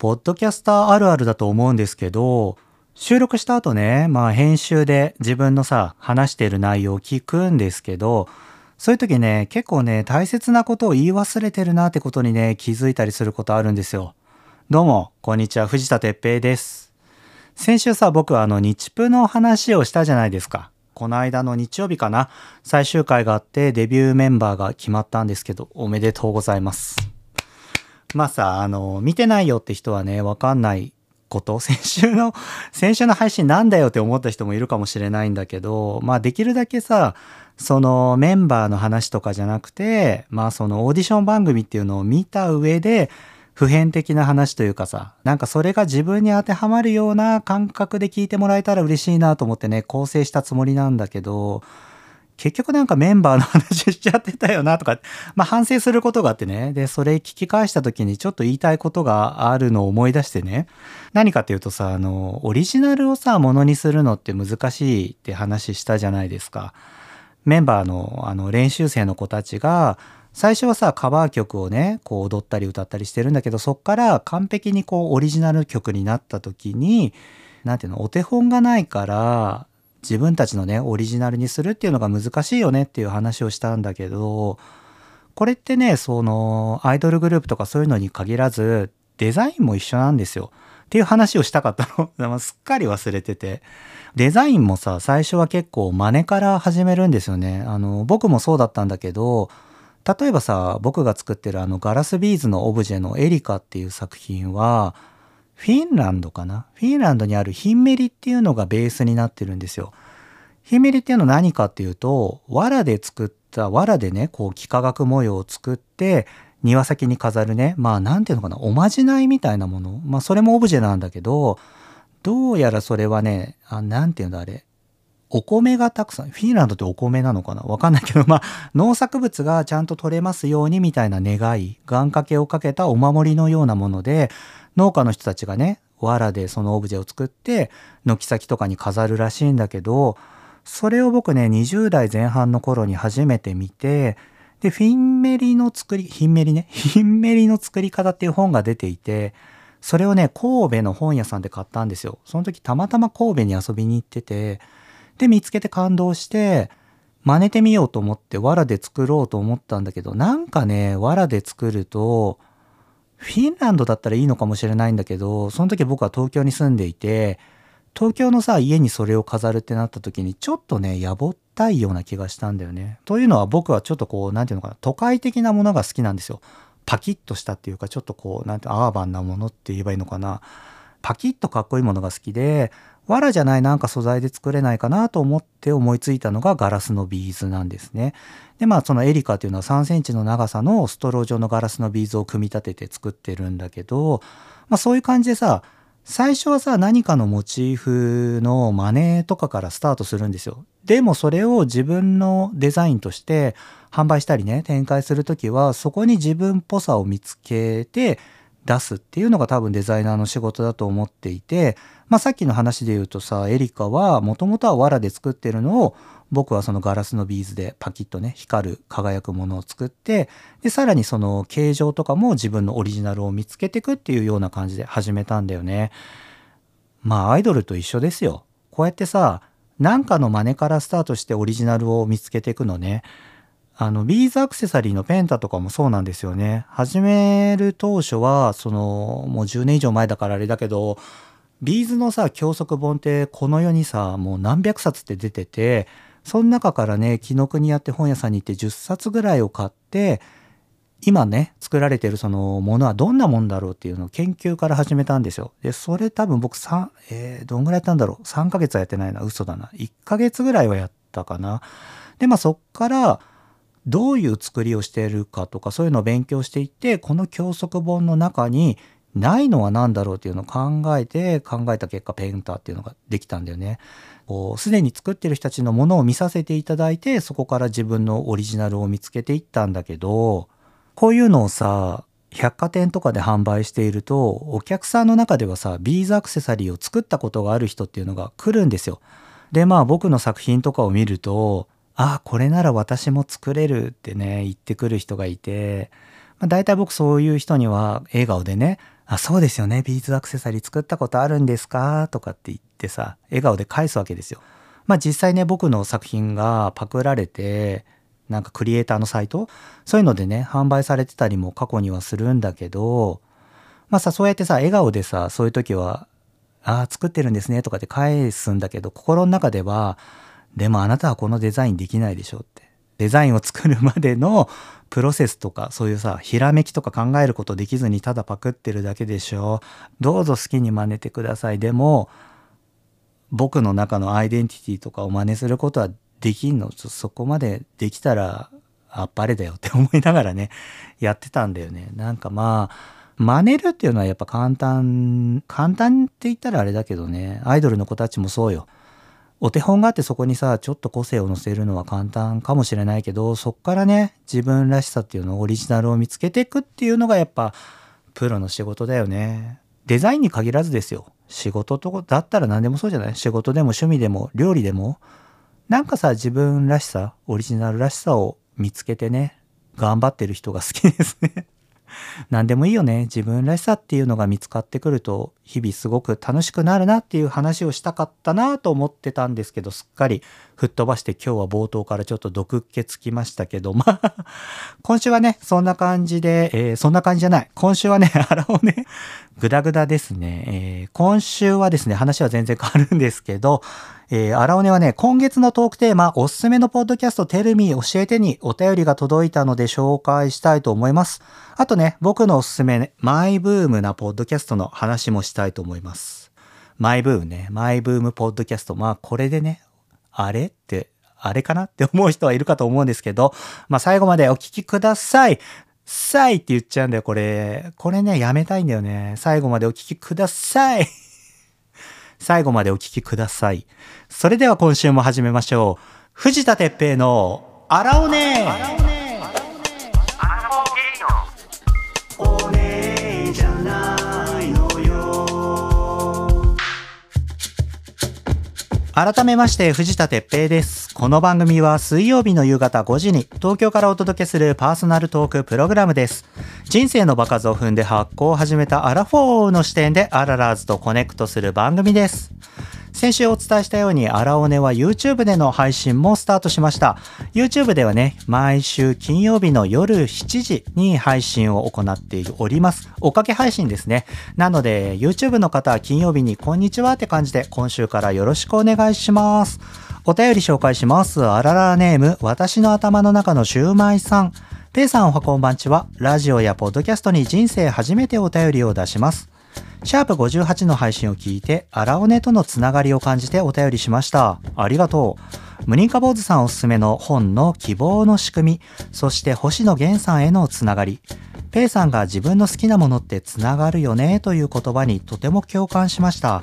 ポッドキャスターあるあるだと思うんですけど、収録した後ね、まあ編集で自分のさ、話している内容を聞くんですけど、そういう時ね、結構ね、大切なことを言い忘れてるなってことにね、気づいたりすることあるんですよ。どうも、こんにちは、藤田哲平です。先週さ、僕はあの、日プの話をしたじゃないですか。この間の日曜日かな、最終回があってデビューメンバーが決まったんですけど、おめでとうございます。まあさ、あの、見てないよって人はね、わかんないこと。先週の先週の配信なんだよって思った人もいるかもしれないんだけどまあできるだけさそのメンバーの話とかじゃなくてまあそのオーディション番組っていうのを見た上で普遍的な話というかさなんかそれが自分に当てはまるような感覚で聞いてもらえたら嬉しいなと思ってね構成したつもりなんだけど結局なんかメンバーの話しちゃってたよなとか、まあ反省することがあってね。で、それ聞き返した時にちょっと言いたいことがあるのを思い出してね。何かっていうとさ、あの、オリジナルをさ、ものにするのって難しいって話したじゃないですか。メンバーのあの練習生の子たちが、最初はさ、カバー曲をね、こう踊ったり歌ったりしてるんだけど、そっから完璧にこうオリジナル曲になった時に、なんていうの、お手本がないから、自分たちのねオリジナルにするっていうのが難しいよねっていう話をしたんだけどこれってねそのアイドルグループとかそういうのに限らずデザインも一緒なんですよ。っていう話をしたかったの。すっかり忘れてて。デザインもさ最初は結構真似から始めるんですよね。あの僕もそうだったんだけど例えばさ僕が作ってるあのガラスビーズのオブジェのエリカっていう作品はフィンランドかな？フィンランドにあるヒンメリっていうのがベースになってるんですよ。ヒンメリっていうのは何かっていうと、藁で作った、藁でね、こう幾何学模様を作って、庭先に飾るね、まあなんていうのかな、おまじないみたいなもの。まあそれもオブジェなんだけど、どうやらそれはね、あなんていうんだあれ、お米がたくさん、フィンランドってお米なのかな？わかんないけど、まあ、農作物がちゃんと取れますようにみたいな願い、願掛けをかけたお守りのようなもので、農家の人たちがね藁でそのオブジェを作って軒先とかに飾るらしいんだけどそれを僕ね20代前半の頃に初めて見てでフィンメリの作りヒンメリね ヒンメリの作り方っていう本が出ていてそれをね神戸の本屋さんで買ったんですよ。その時たまたま神戸に遊びに行っててで見つけて感動して真似てみようと思って藁で作ろうと思ったんだけどなんかね藁で作るとフィンランドだったらいいのかもしれないんだけど、その時僕は東京に住んでいて、東京のさ、家にそれを飾るってなった時に、ちょっとね、やぼったいような気がしたんだよね。というのは僕はちょっとこう、何て言うのかな、都会的なものが好きなんですよ。パキッとしたっていうか、ちょっとこう、なんてアーバンなものって言えばいいのかな。パキッとかっこいいものが好きで、藁じゃないなんか素材で作れないかなと思って思いついたのがガラスのビーズなんですね。でまあそのエリカというのは3センチの長さのストロー状のガラスのビーズを組み立てて作ってるんだけど、まあ、そういう感じでさ最初はさ何かのモチーフの真似とかからスタートするんですよ。でもそれを自分のデザインとして販売したりね展開する時はそこに自分っぽさを見つけて出すっていうのが多分デザイナーの仕事だと思っていて、まあ、さっきの話で言うとさエリカはもともとは藁で作ってるのを僕はそのガラスのビーズでパキッとね光る輝くものを作ってでさらにその形状とかも自分のオリジナルを見つけていくっていうような感じで始めたんだよね。まあアイドルと一緒ですよ。こうやってさ何かの真似からスタートしてオリジナルを見つけていくのね。あの、ビーズアクセサリーのペンタとかもそうなんですよね。始める当初は、その、もう10年以上前だからあれだけど、ビーズのさ、教則本ってこの世にさ、もう何百冊って出てて、その中からね、紀ノ国屋って本屋さんに行って10冊ぐらいを買って、今ね、作られてるそのものはどんなもんだろうっていうのを研究から始めたんですよ。で、それ多分僕3、えー、どんぐらいやったんだろう ?3 ヶ月はやってないな。嘘だな。1ヶ月ぐらいはやったかな。で、まあそっから、どういう作りをしているかとかそういうのを勉強していってこの教則本の中にないのは何だろうっていうのを考えて考えた結果ペンターっていうのができたんだよね。すでに作ってる人たちのものを見させていただいてそこから自分のオリジナルを見つけていったんだけどこういうのをさ百貨店とかで販売しているとお客さんの中ではさビーズアクセサリーを作ったことがある人っていうのが来るんですよ。でまあ僕の作品とかを見るとああこれなら私も作れるってね言ってくる人がいて、まあ、大体僕そういう人には笑顔でねあ、そうですよね。ビーズアクセサリー作ったことあるんですか？とかって言ってさ、笑顔で返すわけですよ。まあ実際ね、僕の作品がパクられて、なんかクリエイターのサイト？そういうのでね、販売されてたりも過去にはするんだけど、まあさ、そうやってさ、笑顔でさ、そういう時は、ああ、作ってるんですねとかって返すんだけど、心の中では、でもあなたはこのデザインできないでしょって。デザインを作るまでのプロセスとかそういうさひらめきとか考えることできずにただパクってるだけでしょ。どうぞ好きに真似てください。でも僕の中のアイデンティティとかを真似することはできんの？そこまでできたらあっぱれだよ。って思いながらねやってたんだよね。なんかまあ真似るっていうのはやっぱ簡単簡単って言ったらあれだけどねアイドルの子たちもそうよ。お手本があってそこにさちょっと個性を乗せるのは簡単かもしれないけどそっからね自分らしさっていうのオリジナルを見つけていくっていうのがやっぱプロの仕事だよね。デザインに限らずですよ。仕事とだったら何でもそうじゃない？仕事でも趣味でも料理でも。なんかさ自分らしさオリジナルらしさを見つけてね頑張ってる人が好きですね。何でもいいよね。自分らしさっていうのが見つかってくると、日々すごく楽しくなるなっていう話をしたかったなと思ってたんですけど、すっかり吹っ飛ばして今日は冒頭からちょっと毒っ気つきましたけど、まあ、今週はね、そんな感じで、えー、そんな感じじゃない。今週はね、あらをね、ぐだぐだですね。えー、今週はですね、話は全然変わるんですけど、えー、荒尾根はね、今月のトークテーマ、おすすめのポッドキャストテルミー教えてにお便りが届いたので紹介したいと思います。あとね、僕のおすすめ、ね、マイブームなポッドキャストの話もしたいと思います。マイブームね、マイブームポッドキャスト。まあこれでね、あれって、あれかなって思う人はいるかと思うんですけど、まあ最後までお聞きください。さいって言っちゃうんだよ、これ。これね、やめたいんだよね。最後までお聞きください。最後までお聞きください。それでは今週も始めましょう。藤田哲平のあらおね改めまして藤田哲平です。この番組は水曜日の夕方5時に東京からお届けするパーソナルトークプログラムです。人生の場数を踏んで発酵を始めたアラフォーの視点でアララーズとコネクトする番組です。先週お伝えしたように、アラオネは YouTube での配信もスタートしました。YouTube ではね、毎週金曜日の夜7時に配信を行っております。追っかけ配信ですね。なので、YouTube の方は金曜日にこんにちはって感じで、今週からよろしくお願いします。お便り紹介します。あららネーム、私の頭の中のシューマイさん。ペイさんおはこんばんちは。ラジオやポッドキャストに人生初めてお便りを出します。シャープ58の配信を聞いて、アラオネとのつながりを感じてお便りしました。ありがとう。無認可坊主さんおすすめの本の希望の仕組み、そして星野源さんへのつながり。ペイさんが自分の好きなものってつながるよねという言葉にとても共感しました。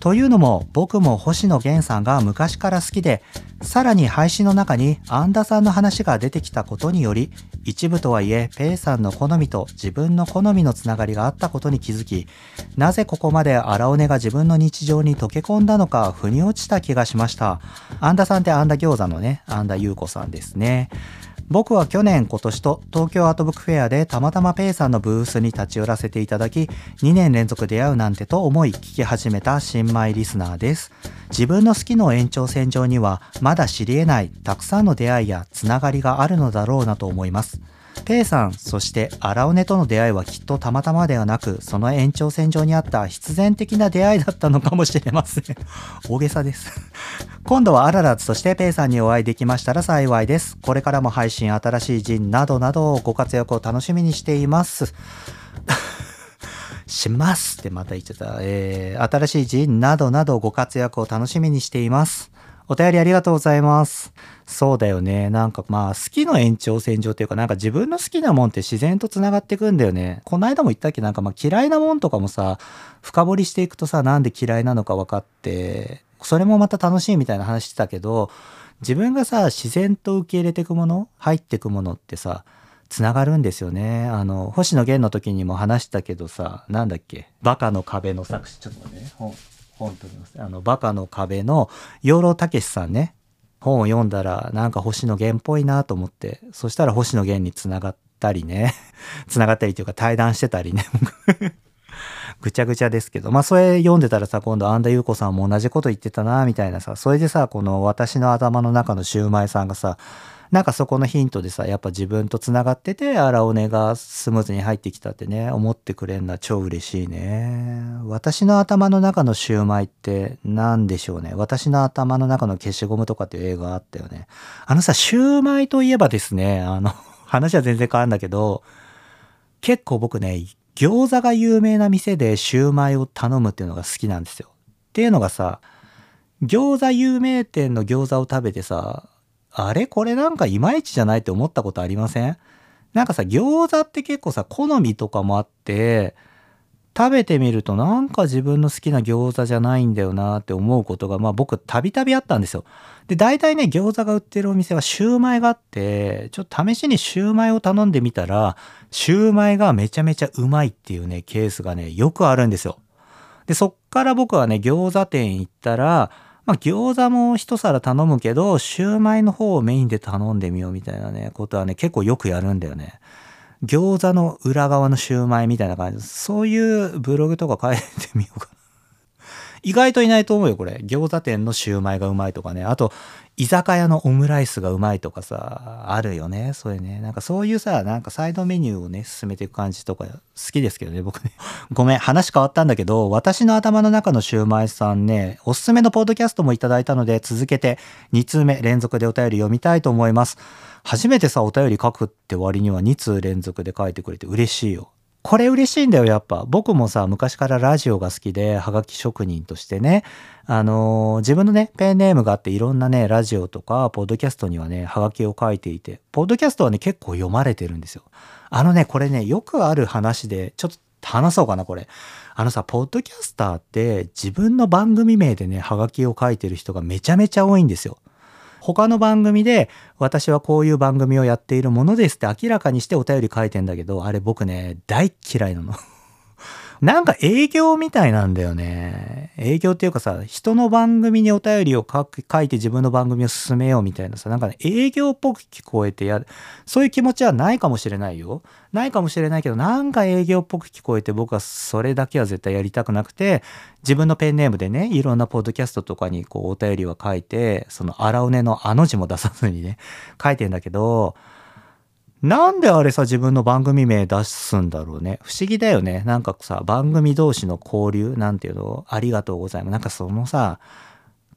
というのも僕も星野源さんが昔から好きでさらに配信の中にアンダさんの話が出てきたことにより一部とはいえペイさんの好みと自分の好みのつながりがあったことに気づきなぜここまで荒尾根が自分の日常に溶け込んだのか腑に落ちた気がしました。アンダさんってアンダ餃子のねアンダ優子さんですね。僕は去年今年と東京アートブックフェアでたまたまペイさんのブースに立ち寄らせていただき2年連続出会うなんてと思い聞き始めた新米リスナーです。自分の好きの延長線上にはまだ知り得ないたくさんの出会いやつながりがあるのだろうなと思います。ペイさん、そして荒尾根との出会いはきっとたまたまではなく、その延長線上にあった必然的な出会いだったのかもしれません。大げさです。今度はアララズとしてペイさんにお会いできましたら幸いです。これからも配信、新しい陣などなどご活躍を楽しみにしています。しますってまた言っちゃった。えー、新しい陣などなどご活躍を楽しみにしています。お便りありがとうございます。そうだよね。なんかまあ好きの延長線上っていうかなんか自分の好きなもんって自然と繋がってくんだよね。この間も言ったっけ？なんかまあ嫌いなもんとかもさ、深掘りしていくとさ、なんで嫌いなのか分かって、それもまた楽しいみたいな話してたけど、自分がさ、自然と受け入れていくもの、入っていくものってさ、つながるんですよね。あの、星野源の時にも話したけどさ、なんだっけ、バカの壁の作詞、ちょっとね、本、と。あの、バカの壁の養老たけしさんね、本を読んだらなんか星野源っぽいなと思ってそしたら星野源につながったりね。つながったりというか対談してたりね。ぐちゃぐちゃですけど、まあそれ読んでたらさ、今度安田優子さんも同じこと言ってたな、みたいなさ、それでさ、この私の頭の中のシューマイさんがさ、なんかそこのヒントでさ、やっぱ自分と繋がってて、荒尾根がスムーズに入ってきたってね、思ってくれるのは超嬉しいね。私の頭の中のシューマイって何でしょうね。私の頭の中の消しゴムとかっていう映画あったよね。あのさ、シューマイといえばですね、あの、話は全然変わるんだけど、結構僕ね、餃子が有名な店でシューマイを頼むっていうのが好きなんですよ。っていうのがさ、餃子有名店の餃子を食べてさ、あれ？これなんかいまいちじゃないって思ったことありません？なんかさ、餃子って結構さ、好みとかもあって、食べてみるとなんか自分の好きな餃子じゃないんだよなって思うことが、まあ僕たびたびあったんですよ。で、大体ね、餃子が売ってるお店はシューマイがあって、ちょっと試しにシューマイを頼んでみたら、シューマイがめちゃめちゃうまいっていうね、ケースがね、よくあるんですよ。で、そっから僕はね、餃子店行ったら、まあ餃子も一皿頼むけど、シューマイの方をメインで頼んでみようみたいなね、ことはね、結構よくやるんだよね。餃子の裏側のシューマイみたいな感じ。そういうブログとか書いてみようかな。意外といないと思うよ、これ。餃子店のシューマイがうまいとかね。あと、居酒屋のオムライスがうまいとかさ、あるよね。それね。なんかそういうさ、なんかサイドメニューをね、進めていく感じとか好きですけどね、僕ね。ごめん、話変わったんだけど、私の頭の中のシューマイさんね、おすすめのポッドキャストもいただいたので、続けて2通目連続でお便り読みたいと思います。初めてさ、お便り書くって割には2通連続で書いてくれて嬉しいよ。これ嬉しいんだよ、やっぱ。僕もさ、昔からラジオが好きで、はがき職人としてね、あのー、自分のね、ペンネームがあっていろんなね、ラジオとか、ポッドキャストにはね、はがきを書いていて、ポッドキャストはね、結構読まれてるんですよ。あのね、これね、よくある話で、ちょっと話そうかな、これ。あのさ、ポッドキャスターって自分の番組名でね、はがきを書いてる人がめちゃめちゃ多いんですよ。他の番組で私はこういう番組をやっているものですって明らかにしてお便り書いてんだけど、あれ僕ね、大嫌いなの。なんか営業みたいなんだよね。営業っていうかさ、人の番組にお便りを書いて自分の番組を進めようみたいなさ、なんかね、営業っぽく聞こえてやる。そういう気持ちはないかもしれないよ。ないかもしれないけど、なんか営業っぽく聞こえて僕はそれだけは絶対やりたくなくて、自分のペンネームでね、いろんなポッドキャストとかにこうお便りは書いて、その荒尾根のあの字も出さずにね、書いてんだけど、なんであれさ、自分の番組名出すんだろうね。不思議だよね。なんかさ、番組同士の交流なんていうの、ありがとうございます。なんかそのさ、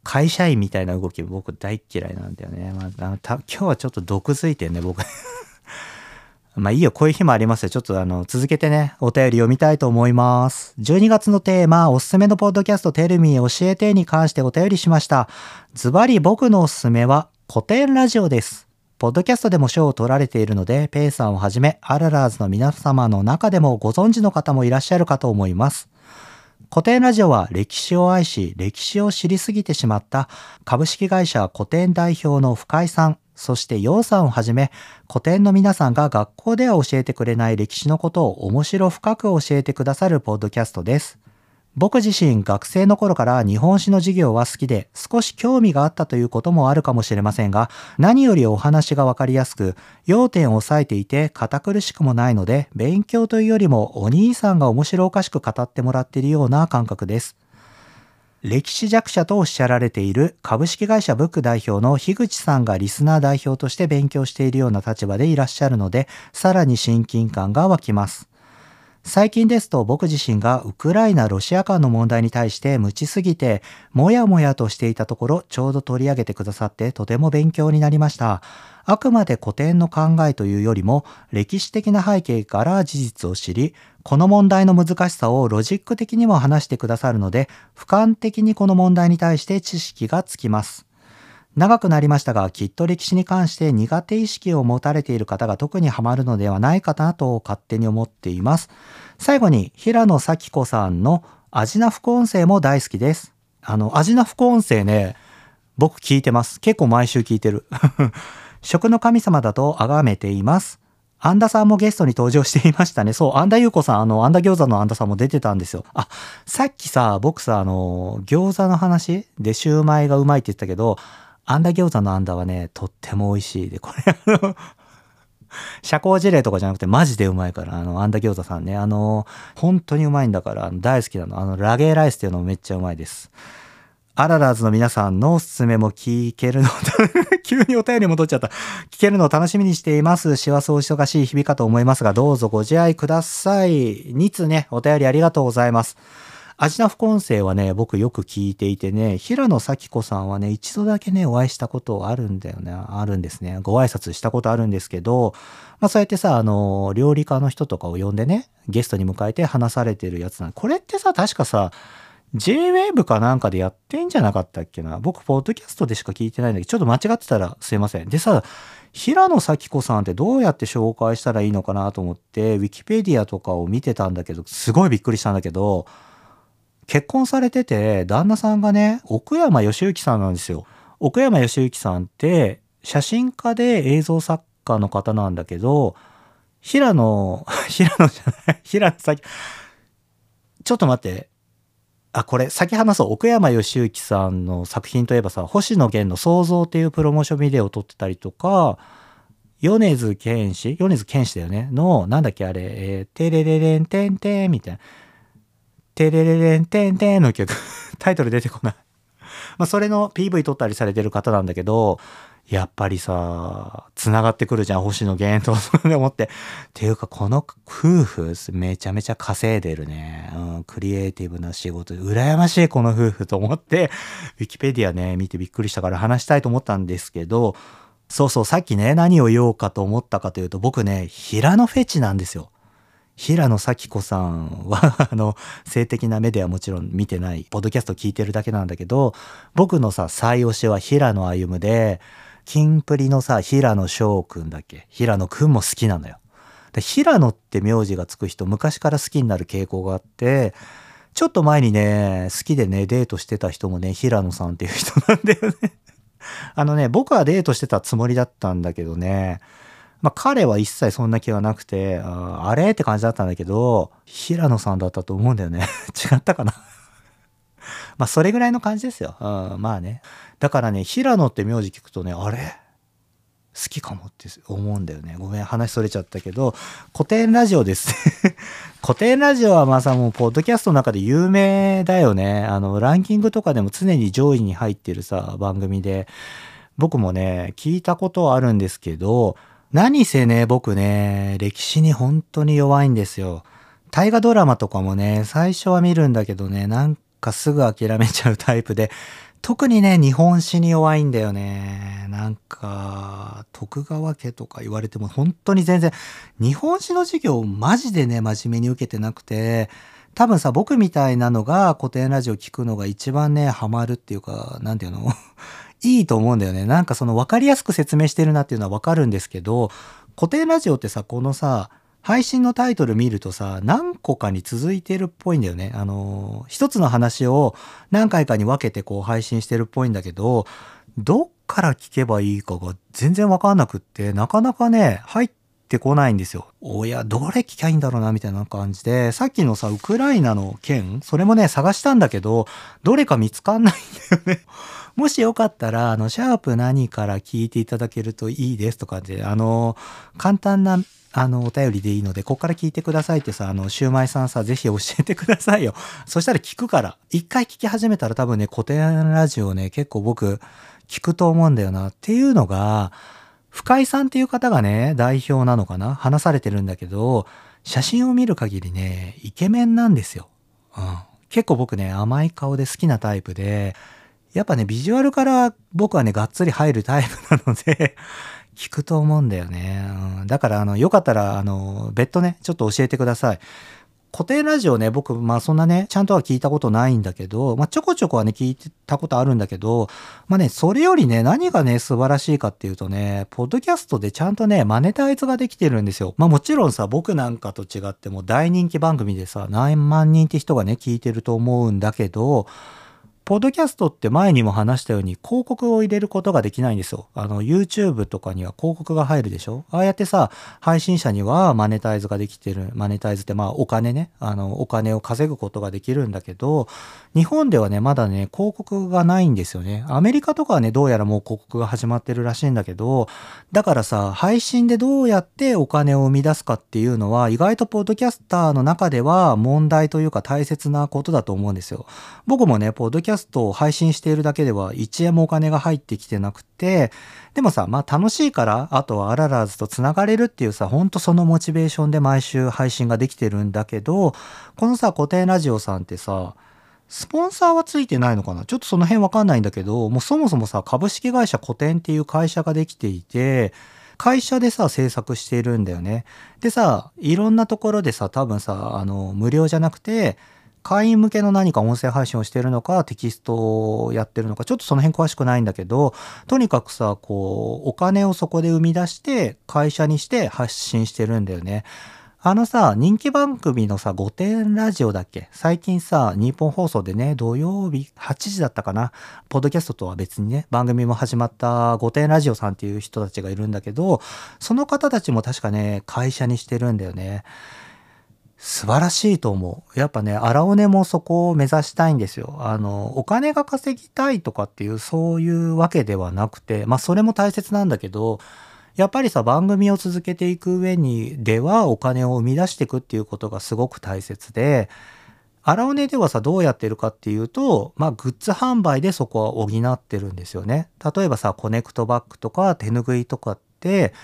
会社員みたいな動き僕大嫌いなんだよね。まあ、た今日はちょっと毒づいてんね、僕。まあいいよ、こういう日もありますよ。ちょっとあの、続けてね、お便り読みたいと思います。12月のテーマ、おすすめのポッドキャストテルミー教えてに関してお便りしました。ズバリ僕のおすすめは古典ラジオです。ポッドキャストでも賞を取られているので、ペイさんをはじめ、アララーズの皆様の中でもご存知の方もいらっしゃるかと思います。古典ラジオは歴史を愛し、歴史を知りすぎてしまった株式会社古典代表の深井さん、そして陽さんをはじめ、古典の皆さんが学校では教えてくれない歴史のことを面白深く教えてくださるポッドキャストです。僕自身学生の頃から日本史の授業は好きで少し興味があったということもあるかもしれませんが何よりお話がわかりやすく要点を押さえていて堅苦しくもないので勉強というよりもお兄さんが面白おかしく語ってもらっているような感覚です。歴史弱者とおっしゃられている株式会社ブック代表の樋口さんがリスナー代表として勉強しているような立場でいらっしゃるのでさらに親近感が湧きます。最近ですと僕自身がウクライナ・ロシア間の問題に対して無知すぎて、もやもやとしていたところ、ちょうど取り上げてくださってとても勉強になりました。あくまで古典の考えというよりも、歴史的な背景から事実を知り、この問題の難しさをロジック的にも話してくださるので、俯瞰的にこの問題に対して知識がつきます。長くなりましたが、きっと歴史に関して苦手意識を持たれている方が特にハマるのではないかなと勝手に思っています。最後に、平野咲子さんのアジナ副音声も大好きです。あの、アジナ副音声ね、僕聞いてます。結構毎週聞いてる。食の神様だと崇めています。アンダさんもゲストに登場していましたね。そう、アンダ優子さん、あの、アンダ餃子のアンダさんも出てたんですよ。あ、さっきさ、僕さ、あの、餃子の話でシューマイがうまいって言ったけど、あんだ餃子のあんだはね、とっても美味しい。で、これあの社交辞令とかじゃなくてマジでうまいから、あの、アンダ餃子さんね。あの、本当にうまいんだから、大好きなの。あの、ラゲーライスっていうのもめっちゃうまいです。アララーズの皆さんのおすすめも聞けるの、急にお便り戻っちゃった。聞けるのを楽しみにしています。幸せお忙しい日々かと思いますが、どうぞご自愛ください。2通ね、お便りありがとうございます。アジナ副音声はね、僕よく聞いていてね、平野咲子さんはね、一度だけね、お会いしたことあるんだよね。あるんですね。ご挨拶したことあるんですけど、まあそうやってさ、あの、料理家の人とかを呼んでね、ゲストに迎えて話されてるやつなんこれってさ、確かさ、J-Wave かなんかでやってんじゃなかったっけな？僕、ポッドキャストでしか聞いてないんだけど、ちょっと間違ってたらすいません。でさ、平野咲子さんってどうやって紹介したらいいのかなと思って、ウィキペディアとかを見てたんだけど、すごいびっくりしたんだけど、結婚されてて、旦那さんがね、奥山義行さんなんですよ。奥山義行さんって、写真家で映像作家の方なんだけど、平野、平野じゃない、平野咲、ちょっと待って、あ、これ、先話そう。奥山義行さんの作品といえばさ、星野源の創造っていうプロモーションビデオを撮ってたりとか、米津玄師米津玄師だよねの、なんだっけあれ、テレレレンテンテンみたいな。テレレレンテンテンの曲 タイトル出てこないまあ、それの PV 撮ったりされてる方なんだけど、やっぱりさ、繋がってくるじゃん、星野源と、そ思って。っていうか、この夫婦、めちゃめちゃ稼いでるね。うん、クリエイティブな仕事、羨ましい、この夫婦と思って、ウィキペディアね、見てびっくりしたから話したいと思ったんですけど、そうそう、さっきね、何を言おうかと思ったかというと、僕ね、平野フェチなんですよ。平野咲子さんはあの、性的な目ではもちろん見てない、ポッドキャスト聞いてるだけなんだけど、僕のさ、最推しは平野歩夢で、キンプリのさ、平野翔くんだっけ？平野くんも好きなのよ。で平野って名字がつく人、昔から好きになる傾向があって、ちょっと前にね、好きでね、デートしてた人もね、平野さんっていう人なんだよねあのね、僕はデートしてたつもりだったんだけどね、まあ彼は一切そんな気はなくて、ああれ？って感じだったんだけど、平野さんだったと思うんだよね。違ったかな？まあそれぐらいの感じですよ。うん、まあね。だからね、平野って名字聞くとね、あれ？好きかもって思うんだよね。ごめん、話それちゃったけど、古典ラジオです 古典ラジオはまさもう、ポッドキャストの中で有名だよね。あの、ランキングとかでも常に上位に入ってるさ、番組で。僕もね、聞いたことはあるんですけど、何せね、僕ね、歴史に本当に弱いんですよ。大河ドラマとかもね、最初は見るんだけどね、なんかすぐ諦めちゃうタイプで、特にね、日本史に弱いんだよね。なんか、徳川家とか言われても本当に全然、日本史の授業をマジでね、真面目に受けてなくて、多分さ、僕みたいなのが古典ラジオ聞くのが一番ね、ハマるっていうか、なんていうの？いいと思うんだよね。なんかその分かりやすく説明してるなっていうのは分かるんですけど、古典ラジオってさ、このさ、配信のタイトル見るとさ、何個かに続いてるっぽいんだよね。あの、一つの話を何回かに分けてこう配信してるっぽいんだけど、どっから聞けばいいかが全然わかんなくって、なかなかね、入ってこないんですよ。おや、どれ聞きゃいいんだろうな、みたいな感じで、さっきのさ、ウクライナの件、それもね、探したんだけど、どれか見つかんないんだよね。もしよかったら、あの、シャープ何から聞いていただけるといいですとかで、あの、簡単なあの、お便りでいいので、こっから聞いてくださいってさ、あの、シューマイさんさ、ぜひ教えてくださいよ。そしたら聞くから。一回聞き始めたら多分ね、古典ラジオね、結構僕、聞くと思うんだよな。っていうのが、深井さんっていう方がね、代表なのかな話されてるんだけど、写真を見る限りね、イケメンなんですよ。うん。結構僕ね、甘い顔で好きなタイプで、やっぱね、ビジュアルから僕はね、がっつり入るタイプなので 聞くと思うんだよね。うん、だから、あの、よかったら、あの、別途ね、ちょっと教えてください。固定ラジオね、僕、まあそんなね、ちゃんとは聞いたことないんだけど、まあちょこちょこはね、聞いたことあるんだけど、まあね、それよりね、何がね、素晴らしいかっていうとね、ポッドキャストでちゃんとね、マネタイズができてるんですよ。まあもちろんさ、僕なんかと違っても大人気番組でさ、何万人って人がね、聞いてると思うんだけど、ポッドキャストって前にも話したように広告を入れることができないんですよ。あの、YouTube とかには広告が入るでしょ？ああやってさ、配信者にはマネタイズができてる。マネタイズってまあお金ね。あの、お金を稼ぐことができるんだけど、日本ではね、まだね、広告がないんですよね。アメリカとかはね、どうやらもう広告が始まってるらしいんだけど、だからさ、配信でどうやってお金を生み出すかっていうのは、意外とポッドキャスターの中では問題というか大切なことだと思うんですよ。僕もね、ポッドキャャストを配信しているだけでは1円もお金が入ってきてなくて、でもさ、まあ楽しいから、あとはアララーズと繋がれるっていうさ、ほんとそのモチベーションで毎週配信ができてるんだけど、このさ、固定ラジオさんってさ、スポンサーはついてないのかな？ちょっとその辺わかんないんだけど、もうそもそもさ、株式会社古典っていう会社ができていて、会社でさ、制作しているんだよね。でさ、いろんなところでさ、多分さ、あの、無料じゃなくて、会員向けの何か音声配信をしてるのか、テキストをやってるのか、ちょっとその辺詳しくないんだけど、とにかくさ、こう、お金をそこで生み出して、会社にして発信してるんだよね。あのさ、人気番組のさ、御殿ラジオだっけ？最近さ、日本放送でね、土曜日8時だったかな？ポッドキャストとは別にね、番組も始まった御殿ラジオさんっていう人たちがいるんだけど、その方たちも確かね、会社にしてるんだよね。素晴らしいと思う。やっぱね、荒尾根もそこを目指したいんですよ。あの、お金が稼ぎたいとかっていう、そういうわけではなくて、まあそれも大切なんだけど、やっぱりさ、番組を続けていく上に、ではお金を生み出していくっていうことがすごく大切で、荒尾根ではさ、どうやってるかっていうと、まあ、グッズ販売でそこは補ってるんですよね。例えばさ、コネクトバッグとか手ぬぐいとかって、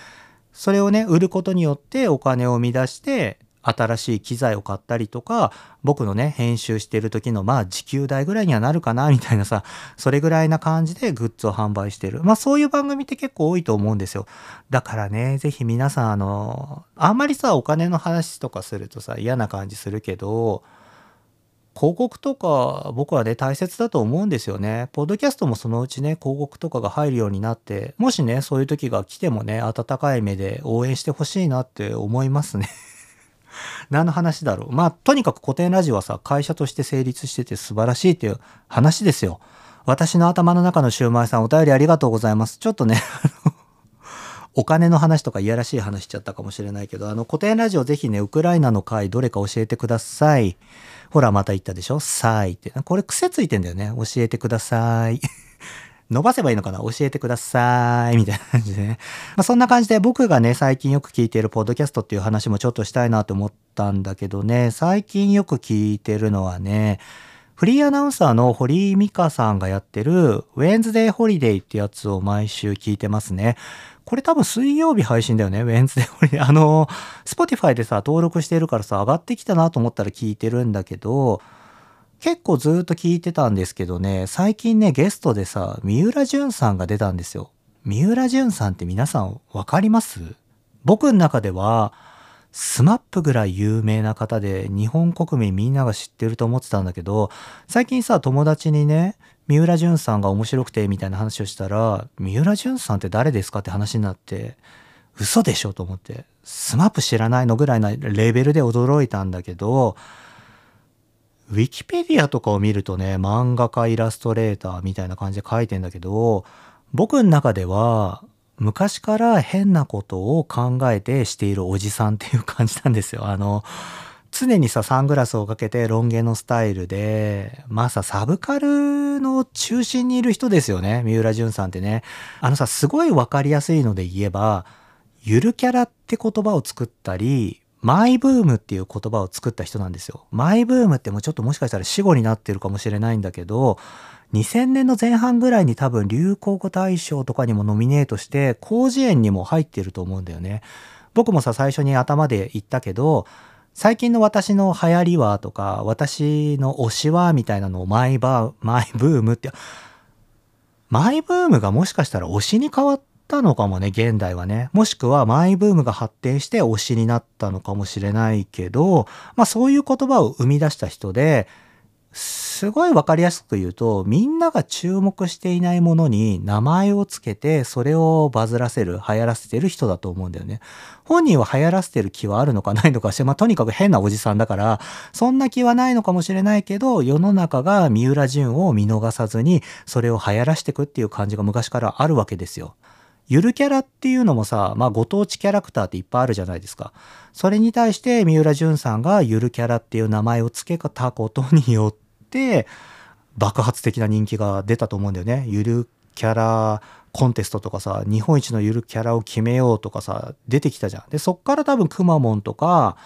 それをね、売ることによってお金を生み出して、新しい機材を買ったりとか、僕のね、編集してる時のまあ時給代ぐらいにはなるかな、みたいなさ、それぐらいな感じでグッズを販売してる。まあそういう番組って結構多いと思うんですよ。だからね、ぜひ皆さんあの、あんまりさ、お金の話とかするとさ、嫌な感じするけど、広告とか僕はね大切だと思うんですよね。ポッドキャストもそのうちね広告とかが入るようになってもしねそういう時が来てもね温かい目で応援してほしいなって思いますね何の話だろう？まあ、とにかく古典ラジオはさ、会社として成立してて素晴らしいっていう話ですよ。私の頭の中のシューマイさんお便りありがとうございます。ちょっとね、お金の話とかいやらしい話しちゃったかもしれないけど、あの古典ラジオぜひね、ウクライナの回どれか教えてください。ほら、また言ったでしょ？さいって。これ癖ついてんだよね。教えてください。伸ばせばいいのかな？教えてください。みたいな感じでね。まあ、そんな感じで僕がね、最近よく聞いてるポッドキャストっていう話もちょっとしたいなと思ったんだけどね、最近よく聞いてるのはね、フリーアナウンサーの堀井美香さんがやってるウェンズデーホリデーってやつを毎週聞いてますね。これ多分水曜日配信だよね？ウェンズデーホリデー。あの、Spotify でさ、登録してるからさ、上がってきたなと思ったら聞いてるんだけど、結構ずっと聞いてたんですけどね、最近ね、ゲストでさ、三浦淳さんが出たんですよ。みうらじゅんさんって皆さんわかります？僕の中では、スマップぐらい有名な方で日本国民みんなが知ってると思ってたんだけど、最近さ、友達にね、三浦淳さんが面白くてみたいな話をしたら、三浦淳さんって誰ですかって話になって、嘘でしょと思って、スマップ知らないのぐらいなレベルで驚いたんだけど、ウィキペディアとかを見るとね、漫画家イラストレーターみたいな感じで書いてんだけど、僕の中では昔から変なことを考えてしているおじさんっていう感じなんですよ。あの、常にさ、サングラスをかけてロン毛のスタイルで、まあさ、サブカルの中心にいる人ですよね。三浦淳さんってね。あのさ、すごいわかりやすいので言えば、ゆるキャラって言葉を作ったり、マイブームっていう言葉を作った人なんですよ。マイブームってもうちょっともしかしたら死語になってるかもしれないんだけど、2000年の前半ぐらいに多分流行語大賞とかにもノミネートして、広辞苑にも入ってると思うんだよね。僕もさ、最初に頭で言ったけど、最近の私の流行りはとか、私の推しはみたいなのをマイバー、マイブームって、マイブームがもしかしたら推しに変わったのかもね、現代はね。もしくはマイブームが発展して推しになったのかもしれないけど、まあそういう言葉を生み出した人で、すごいわかりやすく言うと、みんなが注目していないものに名前をつけて、それをバズらせる、流行らせてる人だと思うんだよね。本人は流行らせてる気はあるのかないのかして、まあ、とにかく変なおじさんだから、そんな気はないのかもしれないけど、世の中が三浦淳を見逃さずに、それを流行らしてくっていう感じが昔からあるわけですよ。ゆるキャラっていうのもさ、まあご当地キャラクターっていっぱいあるじゃないですか。それに対して三浦淳さんがゆるキャラっていう名前を付けたことによって、爆発的な人気が出たと思うんだよね。ゆるキャラコンテストとかさ、日本一のゆるキャラを決めようとかさ、出てきたじゃん。で、そっから多分くまモンとか、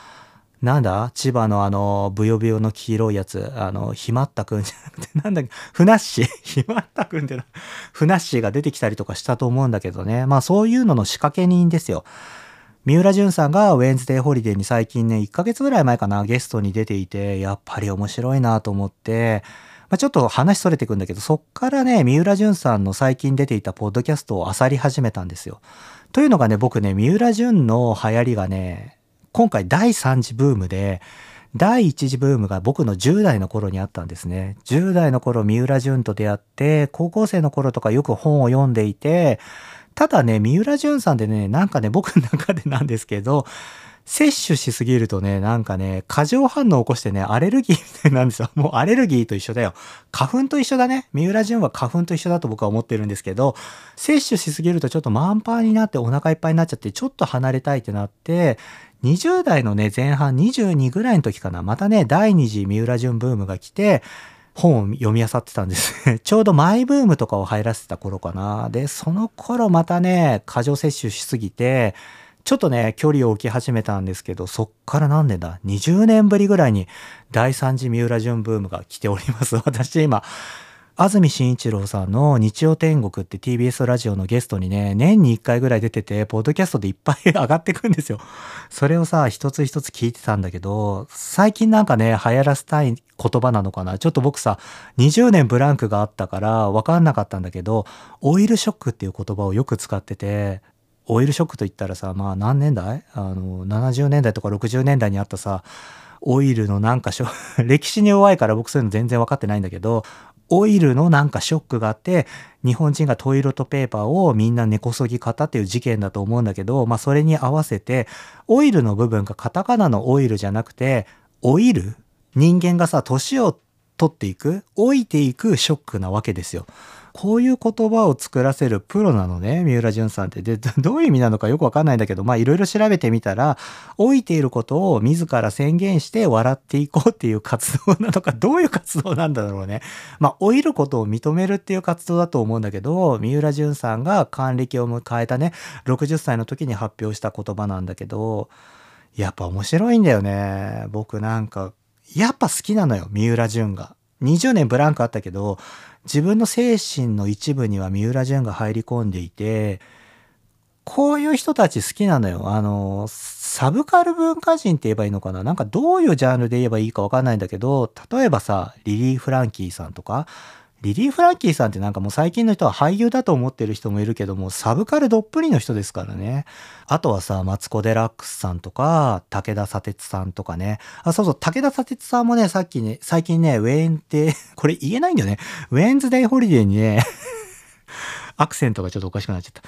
なんだ？千葉のあの、ブヨブヨの黄色いやつ、あの、ひまったくんじゃなくて、なんだっけ、ふなっしー？ひまったくんってな、ふなっしーが出てきたりとかしたと思うんだけどね。まあそういうのの仕掛け人ですよ。三浦淳さんがウェンズデーホリデーに最近ね、1ヶ月ぐらい前かな、ゲストに出ていて、やっぱり面白いなと思って、まあ、ちょっと話それてくんだけど、そっからね、三浦淳さんの最近出ていたポッドキャストを漁り始めたんですよ。というのがね、僕ね、三浦淳の流行りがね、今回第3次ブームで、第1次ブームが僕の10代の頃にあったんですね。10代の頃、三浦淳と出会って、高校生の頃とかよく本を読んでいて、ただね、三浦淳さんでね、なんかね、僕の中でなんですけど、摂取しすぎるとね、なんかね、過剰反応を起こしてね、アレルギーみたいなんですよ。もうアレルギーと一緒だよ。花粉と一緒だね。三浦淳は花粉と一緒だと僕は思ってるんですけど、摂取しすぎるとちょっと満杯になってお腹いっぱいになっちゃって、ちょっと離れたいってなって、20代のね、前半22ぐらいの時かな、またね、第2次三浦淳ブームが来て、本を読み漁ってたんです。ちょうどマイブームとかを入らせてた頃かな。で、その頃またね、過剰摂取しすぎて、ちょっとね、距離を置き始めたんですけど、そっから何年だ ?20 年ぶりぐらいに第三次三浦淳ブームが来ております。私今、安住紳一郎さんの日曜天国って TBS ラジオのゲストにね、年に1回ぐらい出てて、ポッドキャストでいっぱい上がってくんですよ。それをさ、一つ一つ聞いてたんだけど、最近なんかね、流行らせたい言葉なのかな？ちょっと僕さ、20年ブランクがあったから分かんなかったんだけど、オイルショックっていう言葉をよく使ってて、オイルショックといったらさ、まあ何年代？あの、70年代とか60年代にあったさ、オイルのなんか、歴史に弱いから僕そういうの全然分かってないんだけど、オイルのなんかショックがあって、日本人がトイレットペーパーをみんな根こそぎ買ったっていう事件だと思うんだけど、まあそれに合わせて、オイルの部分がカタカナのオイルじゃなくて、オイル？人間がさ、年を取っていく、老いていくショックなわけですよ。こういう言葉を作らせるプロなのね、三浦淳さんって。で、ど ういう意味なのかよくわかんないんだけど、まあいろいろ調べてみたら、老いていることを自ら宣言して笑っていこうっていう活動なのか、どういう活動なんだろうね。まあ老いることを認めるっていう活動だと思うんだけど、三浦淳さんが還暦を迎えたね、60歳の時に発表した言葉なんだけど、やっぱ面白いんだよね。僕なんか、やっぱ好きなのよ、三浦淳が。20年ブランクあったけど、自分の精神の一部には三浦淳が入り込んでいて、こういう人たち好きなのよ。あの、サブカル文化人って言えばいいのかな？なんかどういうジャンルで言えばいいかわかんないんだけど、例えばさ、リリー・フランキーさんとか、リリー・フランキーさんってなんかもう最近の人は俳優だと思ってる人もいるけども、サブカルどっぷりの人ですからね。あとはさ、マツコ・デラックスさんとか、武田砂鉄さんとかね。あ、そうそう、武田砂鉄さんもね、さっきね、最近ね、ウェーンって、これ言えないんだよね。ウェンズデイホリデーにね アクセントがちょっとおかしくなっちゃった。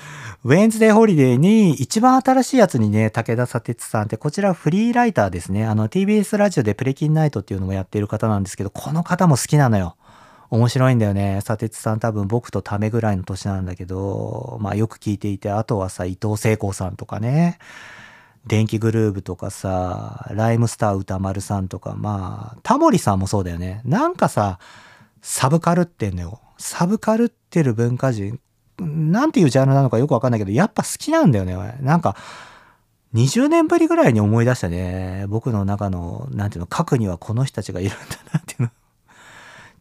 ウェンズデーホリデーに一番新しいやつにね、武田砂鉄さんって、こちらフリーライターですね。あの TBS ラジオでプレキンナイトっていうのもやっている方なんですけど、この方も好きなのよ。面白いんだよね。砂鉄さん多分僕とためぐらいの年なんだけど、まあよく聞いていて、あとはさ、伊藤聖子さんとかね、電気グルーヴとかさ、ライムスター歌丸さんとか、まあ、タモリさんもそうだよね。なんかさ、サブカルってんのよ。サブカルってる文化人、なんていうジャンルなのかよくわかんないけど、やっぱ好きなんだよね。なんか、20年ぶりぐらいに思い出したね。僕の中の、なんていうの、核にはこの人たちがいるんだなっていうの。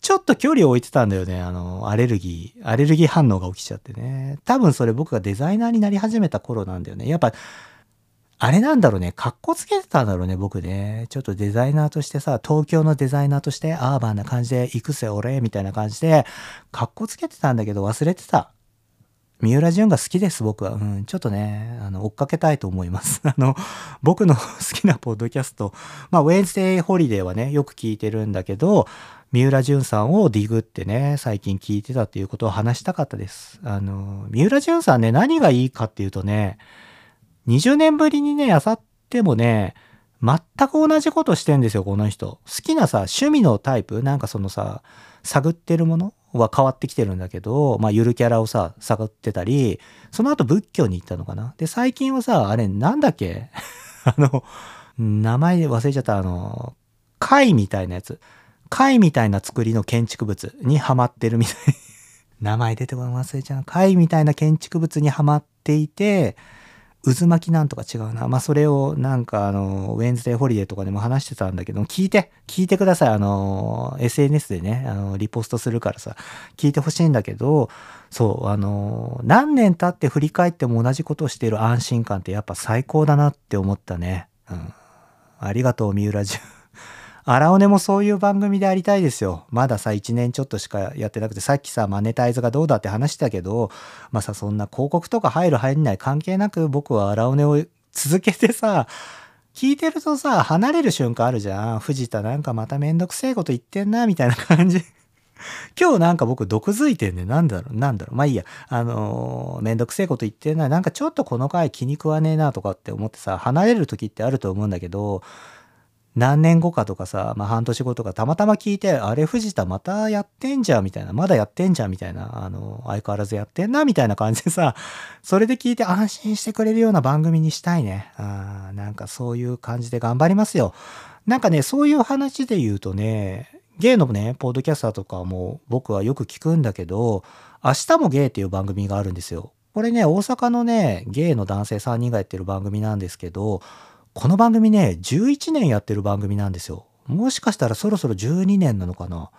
ちょっと距離を置いてたんだよね。あの、アレルギー、アレルギー反応が起きちゃってね。多分それ僕がデザイナーになり始めた頃なんだよね。やっぱ、あれなんだろうね。格好つけてたんだろうね、僕ね。ちょっとデザイナーとしてさ、東京のデザイナーとして、アーバンな感じで行くぜ、俺、みたいな感じで、格好つけてたんだけど忘れてた。三浦淳が好きです、僕は。うん、ちょっとね、あの、追っかけたいと思います。あの、僕の 好きなポッドキャスト、まあ、ウェンズデイホリデーはね、よく聞いてるんだけど、三浦淳さんをディグってね、最近聞いてたっていうことを話したかったです。あの、三浦淳さんね、何がいいかっていうとね、20年ぶりにね、あさってもね、全く同じことしてんですよ、この人。好きなさ、趣味のタイプなんかそのさ、探ってるものは変わってきてるんだけど、まあ、ゆるキャラをさ、探ってたり、その後仏教に行ったのかな。で、最近はさ、あれ、なんだっけ？あの、名前忘れちゃった、あの、貝みたいなやつ。貝みたいな作りの建築物にハマってるみたい。名前出てこない忘れちゃう。貝みたいな建築物にハマっていて、渦巻きなんとか違うな。まあ、それをなんかあの、ウェンズデーホリデーとかでも話してたんだけど、聞いて、聞いてください。あの、SNS でね、あの、リポストするからさ、聞いてほしいんだけど、そう、あの、何年経って振り返っても同じことをしている安心感ってやっぱ最高だなって思ったね。うん。ありがとう、三浦淳。荒尾根もそういう番組でありたいですよ。まださ、1年ちょっとしかやってなくて、さっきさ、マネタイズがどうだって話したけど、まあさ、そんな広告とか入る入んない関係なく僕は荒尾根を続けてさ、聞いてるとさ、離れる瞬間あるじゃん。藤田なんかまためんどくせえこと言ってんな、みたいな感じ。今日なんか僕毒づいてんね。なんだろう、なんだろう。まあいいや。あのー、めんどくせえこと言ってんな。なんかちょっとこの回気に食わねえなとかって思ってさ、離れる時ってあると思うんだけど、何年後かとかさ、まあ、半年後とかたまたま聞いて、あれ藤田またやってんじゃんみたいな、まだやってんじゃんみたいな、あの、相変わらずやってんなみたいな感じでさ、それで聞いて安心してくれるような番組にしたいね。あなんかそういう感じで頑張りますよ。なんかね、そういう話で言うとね、ゲイのね、ポッドキャスターとかも僕はよく聞くんだけど、明日もゲイっていう番組があるんですよ。これね、大阪のね、ゲイの男性3人がやってる番組なんですけど、この番組ね、11年やってる番組なんですよ。もしかしたらそろそろ12年なのかな。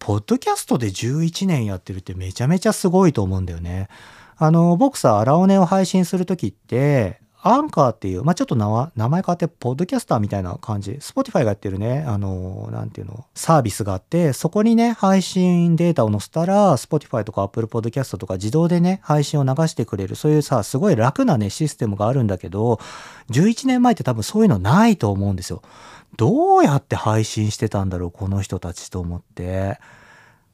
ポッドキャストで11年やってるってめちゃめちゃすごいと思うんだよね。あの、僕さ、荒尾根を配信するときって、アンカーっていう、まあ、ちょっと名前変わって、ポッドキャスターみたいな感じ、 Spotify がやってるね、あの、なんていうの、サービスがあって、そこにね、配信データを載せたら、 Spotify とか Apple Podcast とか自動でね、配信を流してくれる、そういうさ、すごい楽なね、システムがあるんだけど、11年前って多分そういうのないと思うんですよ。どうやって配信してたんだろう、この人たちと思って。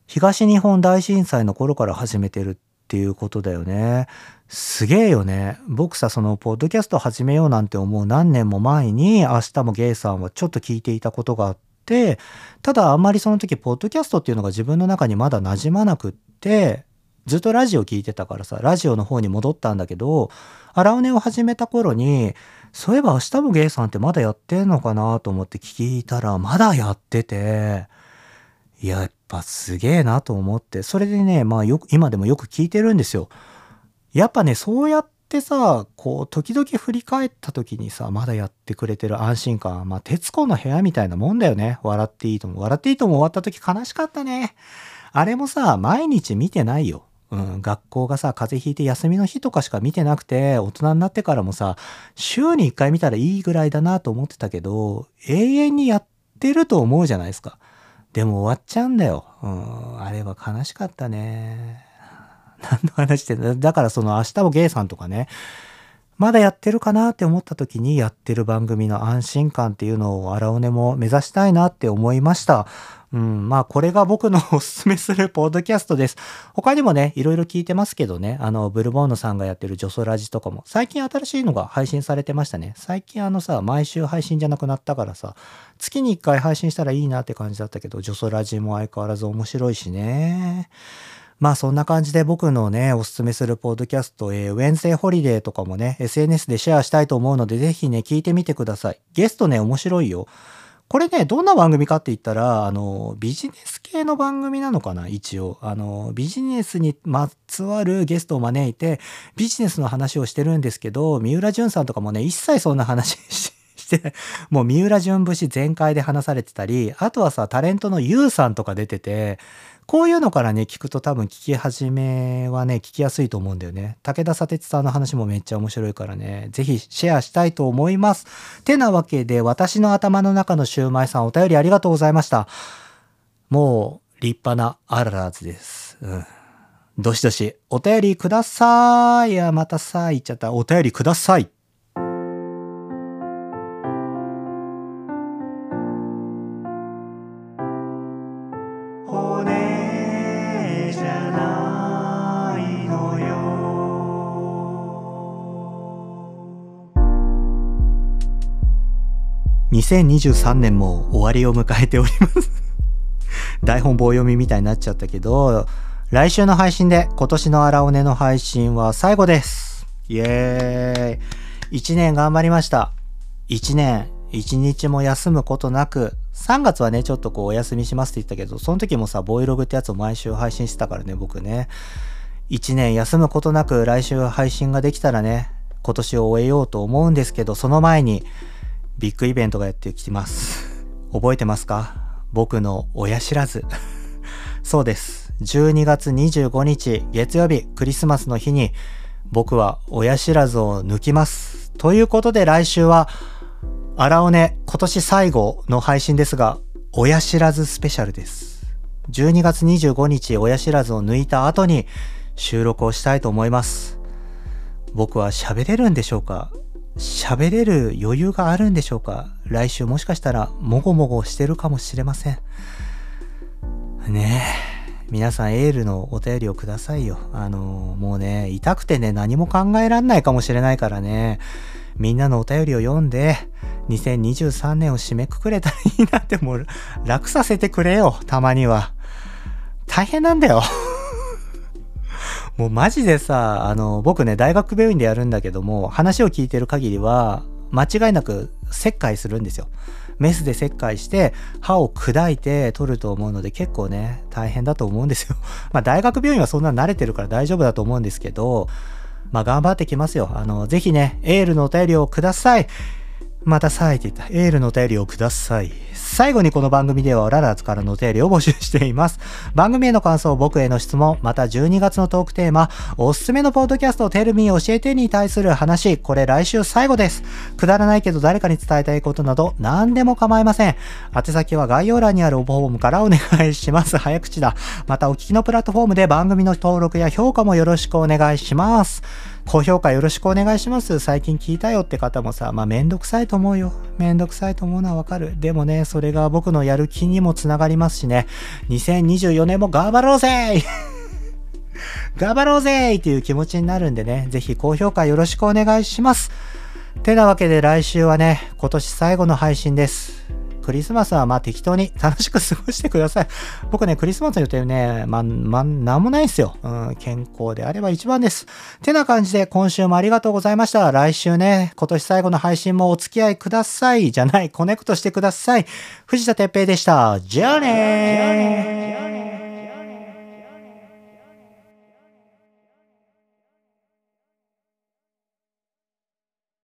東日本大震災の頃から始めてるっていうことだよね。すげえよね。僕さ、その、ポッドキャスト始めようなんて思う何年も前に、明日もゲイさんはちょっと聞いていたことがあって、ただあんまりその時、ポッドキャストっていうのが自分の中にまだ馴染まなくって、ずっとラジオ聞いてたからさ、ラジオの方に戻ったんだけど、荒尾根を始めた頃に、そういえば明日もゲイさんってまだやってんのかなと思って聞いたら、まだやってて、や、やっぱすげえなと思って、それでね、まあよく、今でもよく聞いてるんですよ。やっぱね、そうやってさ、こう、時々振り返った時にさ、まだやってくれてる安心感。まあ、徹子の部屋みたいなもんだよね。笑っていいとも。笑っていいとも終わった時悲しかったね。あれもさ、毎日見てないよ。うん、学校がさ、風邪ひいて休みの日とかしか見てなくて、大人になってからもさ、週に1回見たらいいぐらいだなと思ってたけど、永遠にやってると思うじゃないですか。でも終わっちゃうんだよ。うん、あれは悲しかったね。何の話してだ だからその明日もゲイさんとかね、まだやってるかなって思った時にやってる番組の安心感っていうのを荒尾根も目指したいなって思いました。うん、まあこれが僕のおすすめするポッドキャストです。他にもね、いろいろ聞いてますけどね、あの、ブルボンヌさんがやってるジョソラジとかも、最近新しいのが配信されてましたね。最近あのさ、毎週配信じゃなくなったからさ、月に1回配信したらいいなって感じだったけど、ジョソラジも相変わらず面白いしね。まあそんな感じで僕のね、おすすめするポッドキャスト、えー、ウェンズデーホリデーとかもね、SNS でシェアしたいと思うので、ぜひね、聞いてみてください。ゲストね、面白いよ。これね、どんな番組かって言ったら、あの、ビジネス系の番組なのかな、一応。あの、ビジネスにまつわるゲストを招いて、ビジネスの話をしてるんですけど、三浦淳さんとかもね、一切そんな話 して、もう三浦淳節全開で話されてたり、あとはさ、タレントのユウさんとか出てて、こういうのからね、聞くと多分聞き始めはね、聞きやすいと思うんだよね。武田砂鉄さんの話もめっちゃ面白いからね、ぜひシェアしたいと思います。てなわけで、私の頭の中のシューマイさんお便りありがとうございました。もう、立派なアララーズです。うん。どしどしお便りください。いや、またさ、言っちゃった。お便りください。2023年も終わりを迎えております。台本棒読みみたいになっちゃったけど来週の配信で今年の荒尾根の配信は最後です。イエーイ。1年頑張りました。1年1日も休むことなく3月はねちょっとこうお休みしますって言ったけどその時もさボイログってやつを毎週配信してたからね僕ね。1年休むことなく来週配信ができたらね今年を終えようと思うんですけどその前にビッグイベントがやってきます。覚えてますか？僕の親知らず。そうです。12月25日月曜日クリスマスの日に僕は親知らずを抜きます。ということで来週は荒尾根今年最後の配信ですが親知らずスペシャルです。12月25日親知らずを抜いた後に収録をしたいと思います。僕は喋れるんでしょうか？喋れる余裕があるんでしょうか？来週もしかしたらもごもごしてるかもしれません。ねえ皆さんエールのお便りをくださいよ。あのもうね痛くてね何も考えらんないかもしれないからね。みんなのお便りを読んで2023年を締めくくれたらいいなってもう楽させてくれよたまには。大変なんだよ。もうマジでさ、あの、僕ね、大学病院でやるんだけども、話を聞いてる限りは、間違いなく切開するんですよ。メスで切開して歯を砕いて取ると思うので結構ね大変だと思うんですよ。まあ大学病院はそんな慣れてるから大丈夫だと思うんですけどまあ頑張ってきますよ。あのぜひねエールのお便りをください。またさあって言った。エールのお便りをください。最後にこの番組ではララズからのお便りを募集しています。番組への感想、僕への質問、また12月のトークテーマ、おすすめのポッドキャストをテルミー教えてに対する話、これ来週最後です。くだらないけど誰かに伝えたいことなど何でも構いません。宛先は概要欄にある応募フォームからお願いします。早口だ。またお聞きのプラットフォームで番組の登録や評価もよろしくお願いします。高評価よろしくお願いします。最近聞いたよって方もさ、まあめんどくさいと思うよ。めんどくさいと思うのはわかる。でもね、それが僕のやる気にもつながりますしね。2024年も頑張ろうぜ 頑張ろうぜっていう気持ちになるんでね、ぜひ高評価よろしくお願いします。てなわけで来週はね、今年最後の配信です。クリスマスはまあ適当に楽しく過ごしてください。僕ね、クリスマスの予定ね、ま、まあ、なんもないんすよ。うん、健康であれば一番です。てな感じで今週もありがとうございました。来週ね、今年最後の配信もお付き合いください。じゃない、コネクトしてください。藤田哲平でした。じゃあねー。